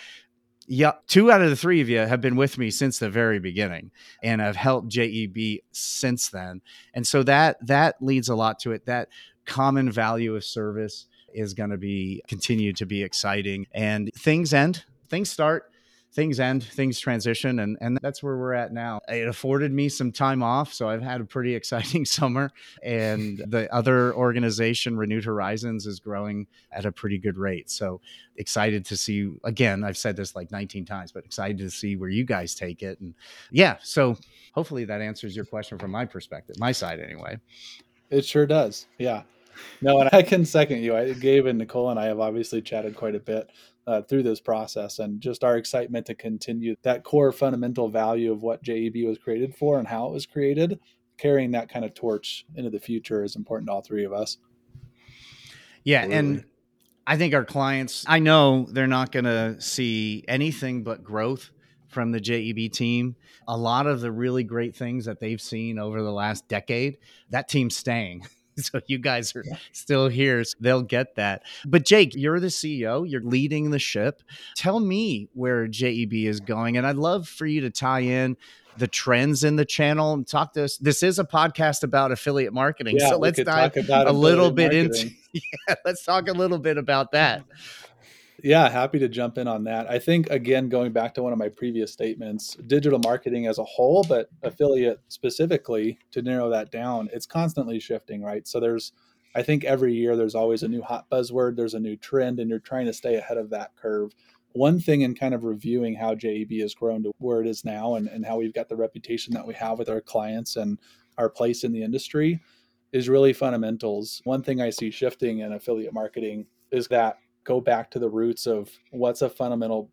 yeah, two out of the three of you have been with me since the very beginning and have helped JEB since then. And so that that leads a lot to it. That common value of service is going to be continue to be exciting and things end, things start things end, things transition, and and that's where we're at now. It afforded me some time off, so I've had a pretty exciting summer. And the other organization, Renewed Horizons, is growing at a pretty good rate. So excited to see. Again, I've said this like 19 times, but excited to see where you guys take it. And yeah, so hopefully that answers your question from my perspective, my side anyway. It sure does. Yeah. No, and I can second you. I, Gabe and Nicole and I have obviously chatted quite a bit uh, through this process and just our excitement to continue that core fundamental value of what JEB was created for and how it was created. Carrying that kind of torch into the future is important to all three of us. Yeah. Absolutely. And I think our clients, I know they're not going to see anything but growth from the JEB team. A lot of the really great things that they've seen over the last decade, that team's staying. so you guys are still here. So they'll get that. But Jake, you're the CEO, you're leading the ship. Tell me where JEB is going. And I'd love for you to tie in the trends in the channel and talk to us. This is a podcast about affiliate marketing. Yeah, so let's dive a little bit marketing. into yeah, let's talk a little bit about that. Yeah, happy to jump in on that. I think, again, going back to one of my previous statements, digital marketing as a whole, but affiliate specifically, to narrow that down, it's constantly shifting, right? So there's, I think every year there's always a new hot buzzword, there's a new trend, and you're trying to stay ahead of that curve. One thing in kind of reviewing how JEB has grown to where it is now and, and how we've got the reputation that we have with our clients and our place in the industry is really fundamentals. One thing I see shifting in affiliate marketing is that go back to the roots of what's a fundamental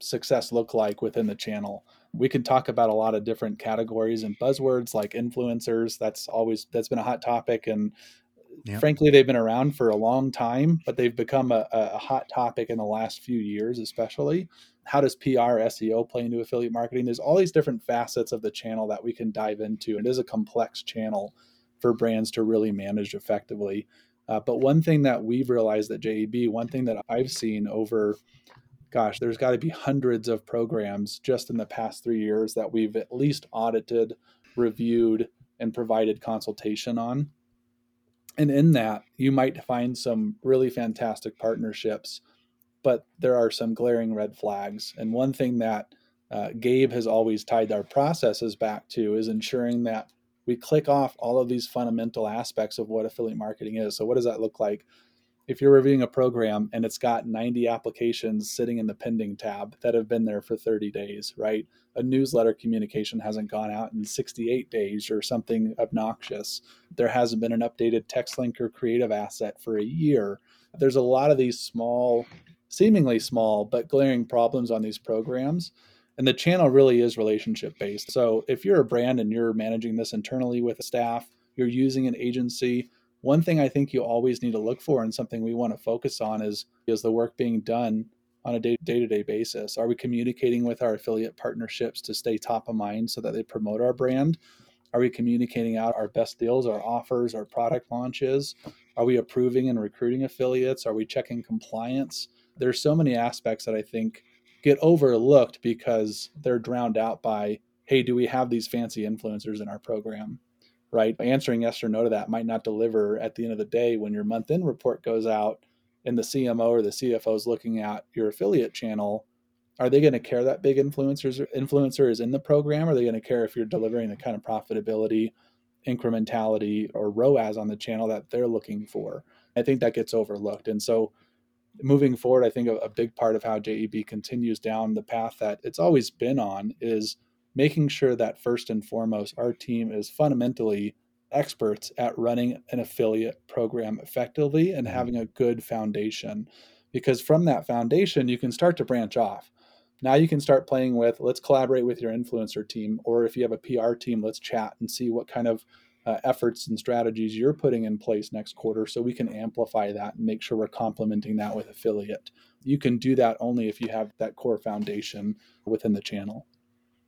success look like within the channel. We can talk about a lot of different categories and buzzwords like influencers. That's always that's been a hot topic and yep. frankly they've been around for a long time, but they've become a, a hot topic in the last few years especially. How does PR, SEO play into affiliate marketing? There's all these different facets of the channel that we can dive into. And it is a complex channel for brands to really manage effectively. Uh, but one thing that we've realized at JEB, one thing that I've seen over, gosh, there's got to be hundreds of programs just in the past three years that we've at least audited, reviewed, and provided consultation on. And in that, you might find some really fantastic partnerships, but there are some glaring red flags. And one thing that uh, Gabe has always tied our processes back to is ensuring that we click off all of these fundamental aspects of what affiliate marketing is. So, what does that look like? If you're reviewing a program and it's got 90 applications sitting in the pending tab that have been there for 30 days, right? A newsletter communication hasn't gone out in 68 days or something obnoxious. There hasn't been an updated text link or creative asset for a year. There's a lot of these small, seemingly small, but glaring problems on these programs and the channel really is relationship based. So if you're a brand and you're managing this internally with a staff, you're using an agency, one thing I think you always need to look for and something we want to focus on is is the work being done on a day to day basis? Are we communicating with our affiliate partnerships to stay top of mind so that they promote our brand? Are we communicating out our best deals, our offers, our product launches? Are we approving and recruiting affiliates? Are we checking compliance? There's so many aspects that I think get overlooked because they're drowned out by, hey, do we have these fancy influencers in our program? Right? Answering yes or no to that might not deliver at the end of the day when your month end report goes out and the CMO or the CFO is looking at your affiliate channel. Are they going to care that big influencers influencer is in the program? Are they going to care if you're delivering the kind of profitability, incrementality, or ROAS on the channel that they're looking for? I think that gets overlooked. And so moving forward, I think a, a, big part of how JEB continues down the path that it's always been on is making sure that first and foremost, our team is fundamentally experts at running an affiliate program effectively and Mm-hmm. having a good foundation. Because from that foundation, you can start to branch off. Now you can start playing with, let's collaborate with your influencer team. Or if you have a PR team, let's chat and see what kind of uh, efforts and strategies you're putting in place next quarter so we can amplify that and make sure we're complementing that with affiliate. You can do that only if you have that core foundation within the channel.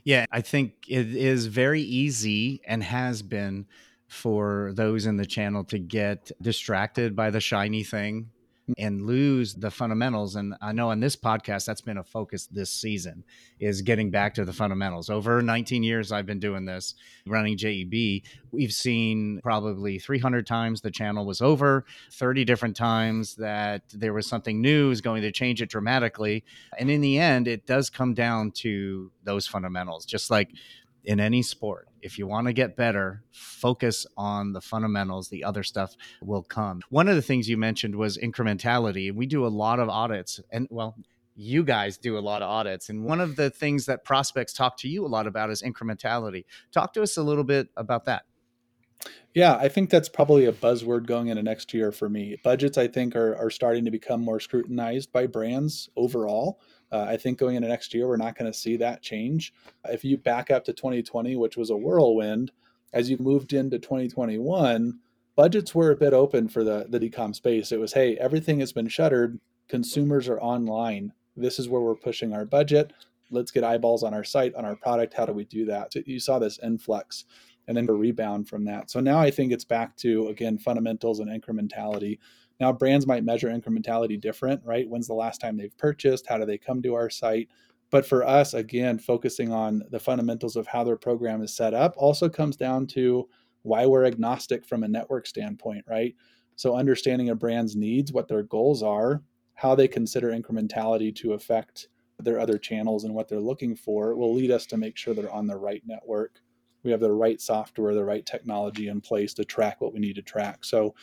Yeah, I think it is very easy and has been for those in the channel to get distracted by the shiny thing and lose the fundamentals and i know on this podcast that's been a focus this season is getting back to the fundamentals. Over 19 years i've been doing this running jeb we've seen probably 300 times the channel was over 30 different times that there was something new is going to change it dramatically and in the end it does come down to those fundamentals. Just like in any sport. If you want to get better, focus on the fundamentals. The other stuff will come. One of the things you mentioned was incrementality. We do a lot of audits, and well, you guys do a lot of audits. And one of the things that prospects talk to you a lot about is incrementality. Talk to us a little bit about that. Yeah, I think that's probably a buzzword going into next year for me. Budgets, I think, are, are starting to become more scrutinized by brands overall. Uh, I think going into next year, we're not going to see that change. If you back up to 2020, which was a whirlwind, as you moved into 2021, budgets were a bit open for the, the decom space. It was, hey, everything has been shuttered. Consumers are online. This is where we're pushing our budget. Let's get eyeballs on our site, on our product. How do we do that? So you saw this influx and then a rebound from that. So now I think it's back to, again, fundamentals and incrementality. Now, brands might measure incrementality different, right? When's the last time they've purchased? How do they come to our site? But for us, again, focusing on the fundamentals of how their program is set up also comes down to why we're agnostic from a network standpoint, right? So, understanding a brand's needs, what their goals are, how they consider incrementality to affect their other channels and what they're looking for will lead us to make sure they're on the right network. We have the right software, the right technology in place to track what we need to track. So,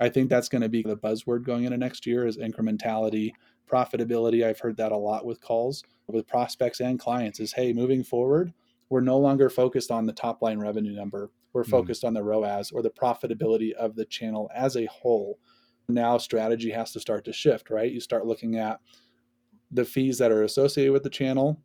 I think that's going to be the buzzword going into next year is incrementality, profitability. I've heard that a lot with calls with prospects and clients is hey, moving forward, we're no longer focused on the top line revenue number. We're Mhm. focused on the ROAS or the profitability of the channel as a whole. Now strategy has to start to shift, right? You start looking at the fees that are associated with the channel,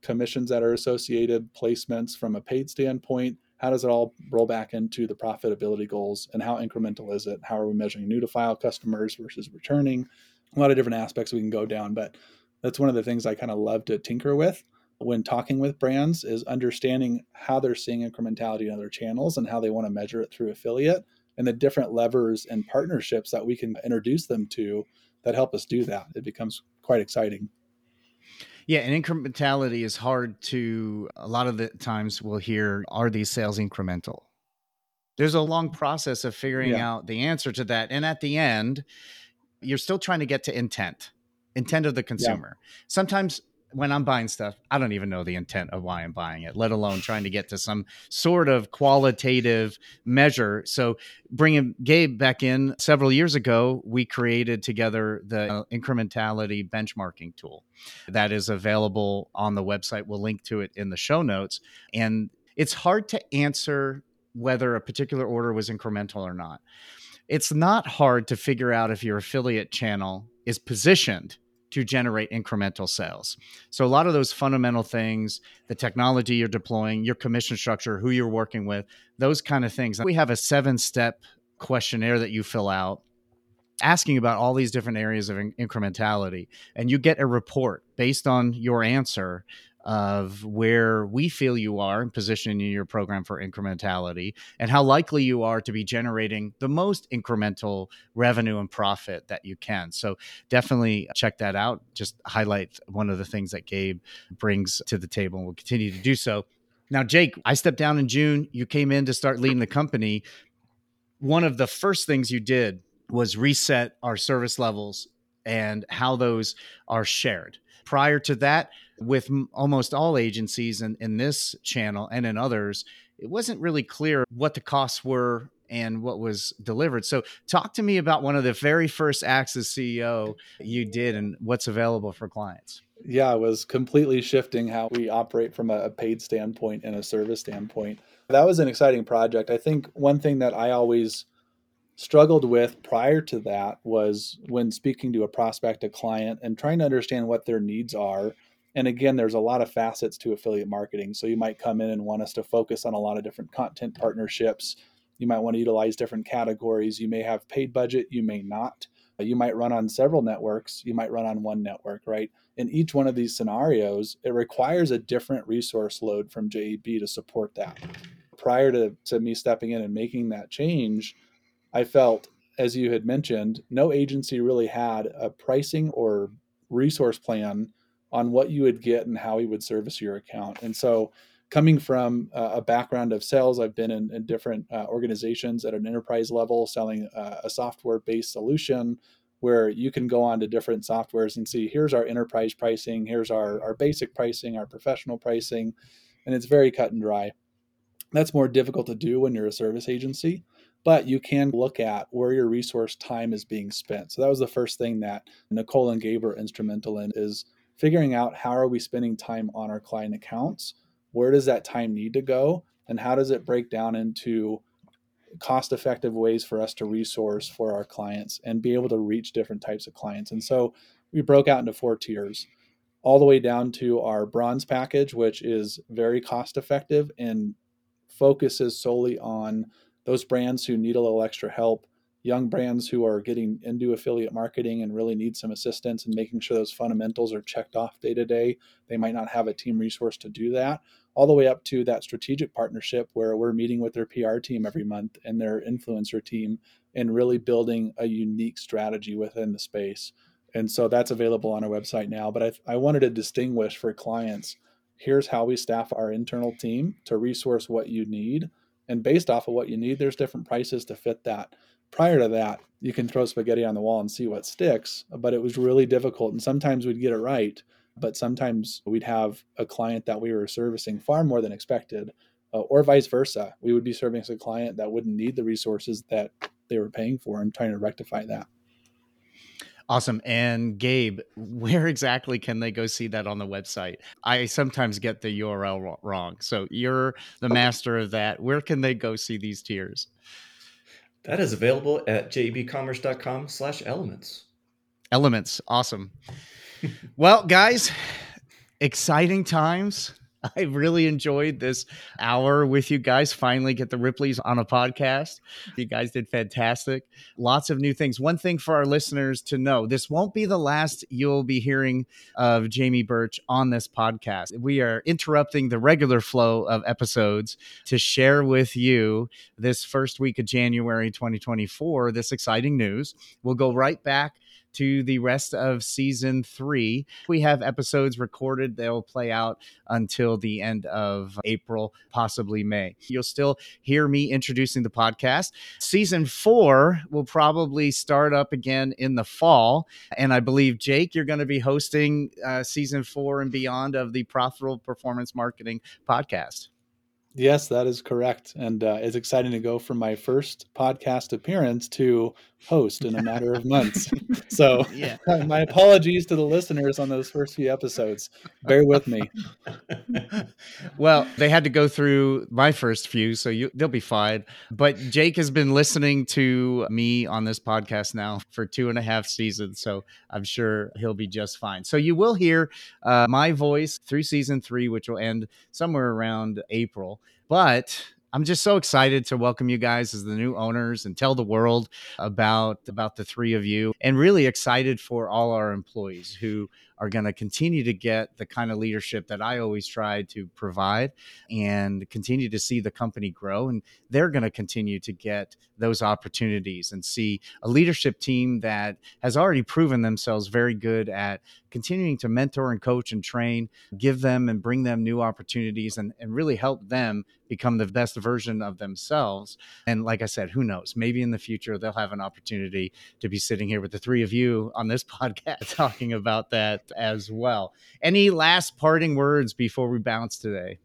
commissions that are associated, placements from a paid standpoint, how does it all roll back into the profitability goals and how incremental is it? How are we measuring new to file customers versus returning? A lot of different aspects we can go down but that's one of the things i kind of love to tinker with when talking with brands is understanding how they're seeing incrementality in other channels and how they want to measure it through affiliate and the different levers and partnerships that we can introduce them to that help us do that. It becomes quite exciting Yeah, and incrementality is hard to a lot of the times we'll hear are these sales incremental? There's a long process of figuring Yeah. out the answer to that. And at the end, you're still trying to get to intent, intent of the consumer. Sometimes when I'm buying stuff, I don't even know the intent of why I'm buying it, let alone trying to get to some sort of qualitative measure. So, bringing Gabe back in several years ago, we created together the uh, incrementality benchmarking tool that is available on the website. We'll link to it in the show notes. And it's hard to answer whether a particular order was incremental or not. It's not hard to figure out if your affiliate channel is positioned to generate incremental sales. So, a lot of those fundamental things, the technology you're deploying, your commission structure, who you're working with, those kind of things. We have a seven step questionnaire that you fill out asking about all these different areas of in- incrementality and you get a report based on your answer of where we feel you are in positioning your program for incrementality and how likely you are to be generating the most incremental revenue and profit that you can. So definitely check that out. Just highlight one of the things that Gabe brings to the table and will continue to do so. Now, Jake, I stepped down in June. You came in to start leading the company. One of the first things you did was reset our service levels and how those are shared. Prior to that, with almost all agencies in, in this channel and in others, it wasn't really clear what the costs were and what was delivered. So, talk to me about one of the very first acts as CEO you did and what's available for clients. yeah, it was completely shifting how we operate from a, a paid standpoint and a service standpoint. That was an exciting project. I think one thing that I always struggled with prior to that was when speaking to a prospect, a client, and trying to understand what their needs are. And again, there's a lot of facets to affiliate marketing. So you might come in and want us to focus on a lot of different content partnerships. You might want to utilize different categories. You may have paid budget, you may not. Uh, you might run on several networks, you might run on one network, right? In each one of these scenarios, it requires a different resource load from JEB to support that. Prior to, to me stepping in and making that change, I felt, as you had mentioned, no agency really had a pricing or resource plan on what you would get and how you would service your account. And so, coming from a background of sales, I've been in, in different uh, organizations at an enterprise level selling uh, a software based solution where you can go on to different softwares and see here's our enterprise pricing, here's our, our basic pricing, our professional pricing, and it's very cut and dry. That's more difficult to do when you're a service agency but you can look at where your resource time is being spent. So that was the first thing that Nicole and Gabe are instrumental in is figuring out how are we spending time on our client accounts? Where does that time need to go? And how does it break down into cost effective ways for us to resource for our clients and be able to reach different types of clients? And so we broke out into four tiers all the way down to our bronze package, which is very cost effective and focuses solely on those brands who need a little extra help, young brands who are getting into affiliate marketing and really need some assistance and making sure those fundamentals are checked off day to day. They might not have a team resource to do that, all the way up to that strategic partnership where we're meeting with their PR team every month and their influencer team and really building a unique strategy within the space. And so that's available on our website now. But I, I wanted to distinguish for clients here's how we staff our internal team to resource what you need and based off of what you need, there's different prices to fit that. Prior to that, you can throw spaghetti on the wall and see what sticks, but it was really difficult. And sometimes we'd get it right, but sometimes we'd have a client that we were servicing far more than expected, uh, or vice versa. We would be serving a client that wouldn't need the resources that they were paying for and trying to rectify that. Awesome. And Gabe, where exactly can they go see that on the website? I sometimes get the URL wrong. So you're the master of that. Where can they go see these tiers? That is available at jebcommerce.com slash elements. Elements. Awesome. well, guys, exciting times. I really enjoyed this hour with you guys. Finally, get the Ripleys on a podcast. You guys did fantastic. Lots of new things. One thing for our listeners to know this won't be the last you'll be hearing of Jamie Birch on this podcast. We are interrupting the regular flow of episodes to share with you this first week of January 2024 this exciting news. We'll go right back to the rest of season three. We have episodes recorded, they'll play out until the end of April, possibly May. You'll still hear me introducing the podcast. Season four will probably start up again in the fall. And I believe, Jake, you're going to be hosting uh, season four and beyond of the Profitable Performance Marketing podcast. Yes, that is correct. And uh, it's exciting to go from my first podcast appearance to host in a matter of months. so, yeah. my apologies to the listeners on those first few episodes. Bear with me. well, they had to go through my first few, so you, they'll be fine. But Jake has been listening to me on this podcast now for two and a half seasons, so I'm sure he'll be just fine. So, you will hear uh, my voice through season three, which will end somewhere around April. But I'm just so excited to welcome you guys as the new owners and tell the world about about the three of you and really excited for all our employees who are going to continue to get the kind of leadership that I always try to provide and continue to see the company grow. And they're going to continue to get those opportunities and see a leadership team that has already proven themselves very good at continuing to mentor and coach and train, give them and bring them new opportunities and, and really help them become the best version of themselves. And like I said, who knows? Maybe in the future they'll have an opportunity to be sitting here with the three of you on this podcast talking about that as well. Any last parting words before we bounce today?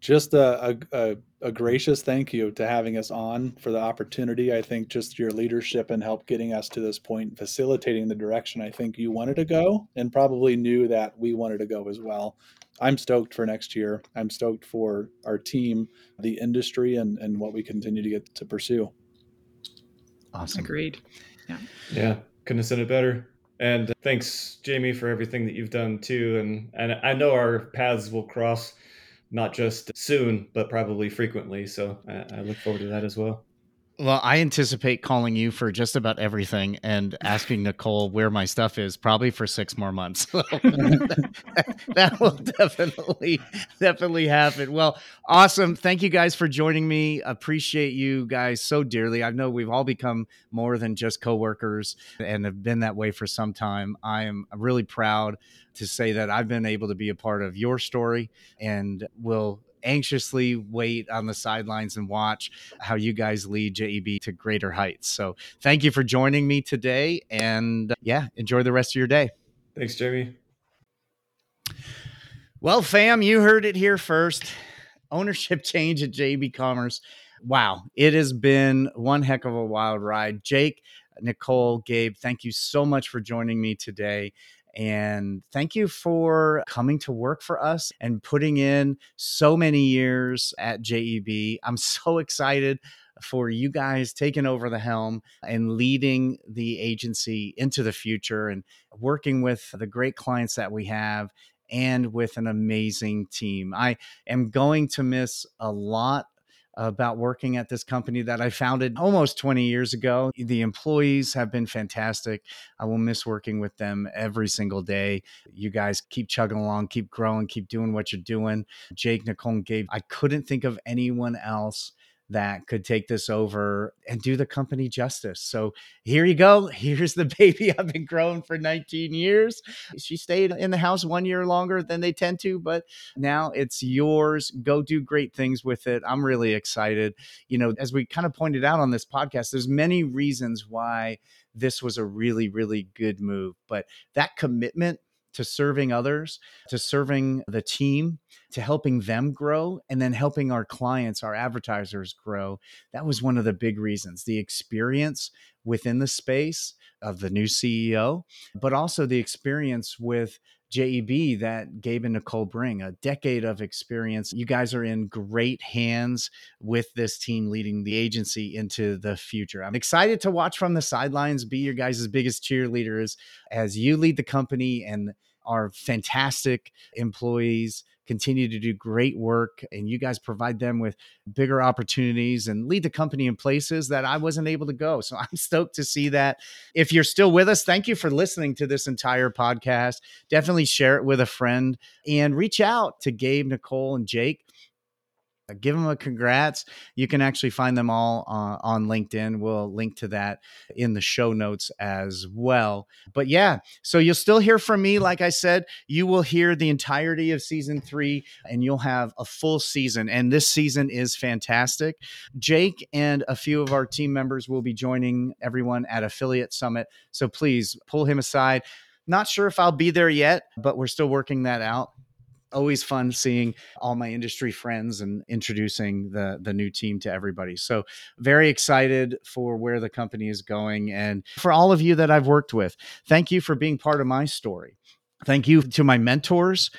Just a, a, a, gracious thank you to having us on for the opportunity. I think just your leadership and help getting us to this point, facilitating the direction I think you wanted to go, and probably knew that we wanted to go as well. I'm stoked for next year. I'm stoked for our team, the industry, and, and what we continue to get to pursue. Awesome. Agreed. Yeah. Yeah. Couldn't have said it better. And thanks, Jamie, for everything that you've done too. And and I know our paths will cross not just soon, but probably frequently. So I, I look forward to that as well. Well, I anticipate calling you for just about everything and asking Nicole where my stuff is, probably for six more months. that will definitely, definitely happen. Well, awesome. Thank you guys for joining me. Appreciate you guys so dearly. I know we've all become more than just coworkers and have been that way for some time. I am really proud to say that I've been able to be a part of your story and will anxiously wait on the sidelines and watch how you guys lead JEB to greater heights. So thank you for joining me today. And uh, yeah, enjoy the rest of your day. Thanks, Jamie. Well, fam, you heard it here first. Ownership change at JEB Commerce. Wow, it has been one heck of a wild ride. Jake, Nicole, Gabe, thank you so much for joining me today. And thank you for coming to work for us and putting in so many years at JEB. I'm so excited for you guys taking over the helm and leading the agency into the future and working with the great clients that we have and with an amazing team. I am going to miss a lot about working at this company that I founded almost 20 years ago. The employees have been fantastic. I will miss working with them every single day. You guys keep chugging along, keep growing, keep doing what you're doing. Jake, Nicole, Gabe, I couldn't think of anyone else that could take this over and do the company justice. So here you go. Here's the baby I've been growing for 19 years. She stayed in the house one year longer than they tend to, but now it's yours. Go do great things with it. I'm really excited. You know, as we kind of pointed out on this podcast, there's many reasons why this was a really, really good move, but that commitment to serving others, to serving the team, to helping them grow, and then helping our clients, our advertisers grow. That was one of the big reasons the experience within the space of the new CEO, but also the experience with JEB that Gabe and Nicole bring a decade of experience. You guys are in great hands with this team leading the agency into the future. I'm excited to watch from the sidelines, be your guys' biggest cheerleaders as you lead the company and our fantastic employees continue to do great work and you guys provide them with bigger opportunities and lead the company in places that I wasn't able to go. So I'm stoked to see that. If you're still with us, thank you for listening to this entire podcast. Definitely share it with a friend and reach out to Gabe, Nicole, and Jake give them a congrats. You can actually find them all uh, on LinkedIn. We'll link to that in the show notes as well. But yeah, so you'll still hear from me. Like I said, you will hear the entirety of season three and you'll have a full season. And this season is fantastic. Jake and a few of our team members will be joining everyone at Affiliate Summit. So please pull him aside. Not sure if I'll be there yet, but we're still working that out always fun seeing all my industry friends and introducing the the new team to everybody. So very excited for where the company is going and for all of you that I've worked with. Thank you for being part of my story. Thank you to my mentors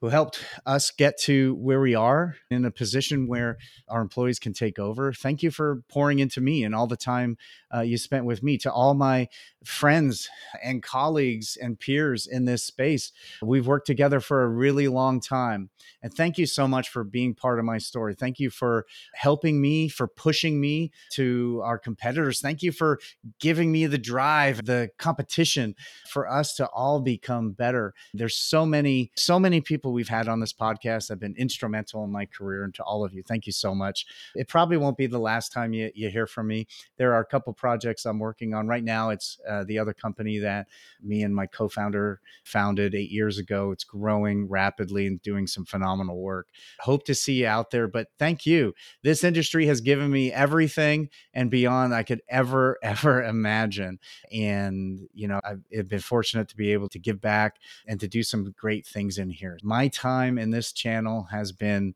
who helped us get to where we are in a position where our employees can take over. Thank you for pouring into me and all the time uh, you spent with me. To all my friends and colleagues and peers in this space, we've worked together for a really long time. And thank you so much for being part of my story. Thank you for helping me, for pushing me to our competitors. Thank you for giving me the drive, the competition for us to all become better. There's so many, so many people we've had on this podcast have been instrumental in my career. And to all of you, thank you so much. It probably won't be the last time you, you hear from me. There are a couple projects I'm working on right now. It's uh, the other company that me and my co-founder founded eight years ago. It's growing rapidly and doing some phenomenal work. Hope to see you out there. But thank you. This industry has given me everything and beyond I could ever ever imagine. And you know, I've been fortunate to be able to give back and to do some great things in here. My time in this channel has been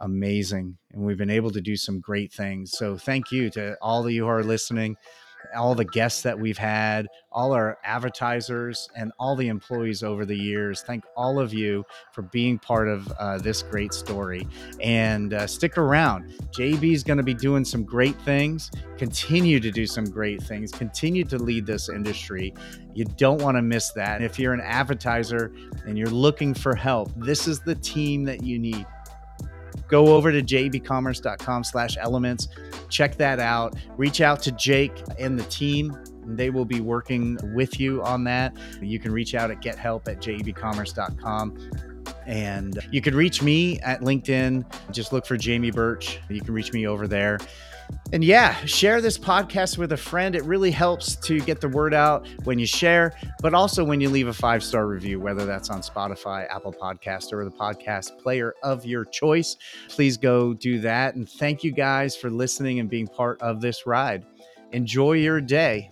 amazing and we've been able to do some great things. So thank you to all of you who are listening. All the guests that we've had, all our advertisers, and all the employees over the years. Thank all of you for being part of uh, this great story. And uh, stick around. JEB is going to be doing some great things, continue to do some great things, continue to lead this industry. You don't want to miss that. If you're an advertiser and you're looking for help, this is the team that you need go over to jebcommerce.com slash elements, check that out. Reach out to jake and the team. They will be working with you on that. You can reach out at gethelp at jebcommerce.com and you can reach me at linkedin. Just look for jamie birch. You can reach me over there and yeah, share this podcast with a friend. It really helps to get the word out when you share, but also when you leave a five star review, whether that's on Spotify, Apple Podcast, or the podcast player of your choice. Please go do that. And thank you guys for listening and being part of this ride. Enjoy your day.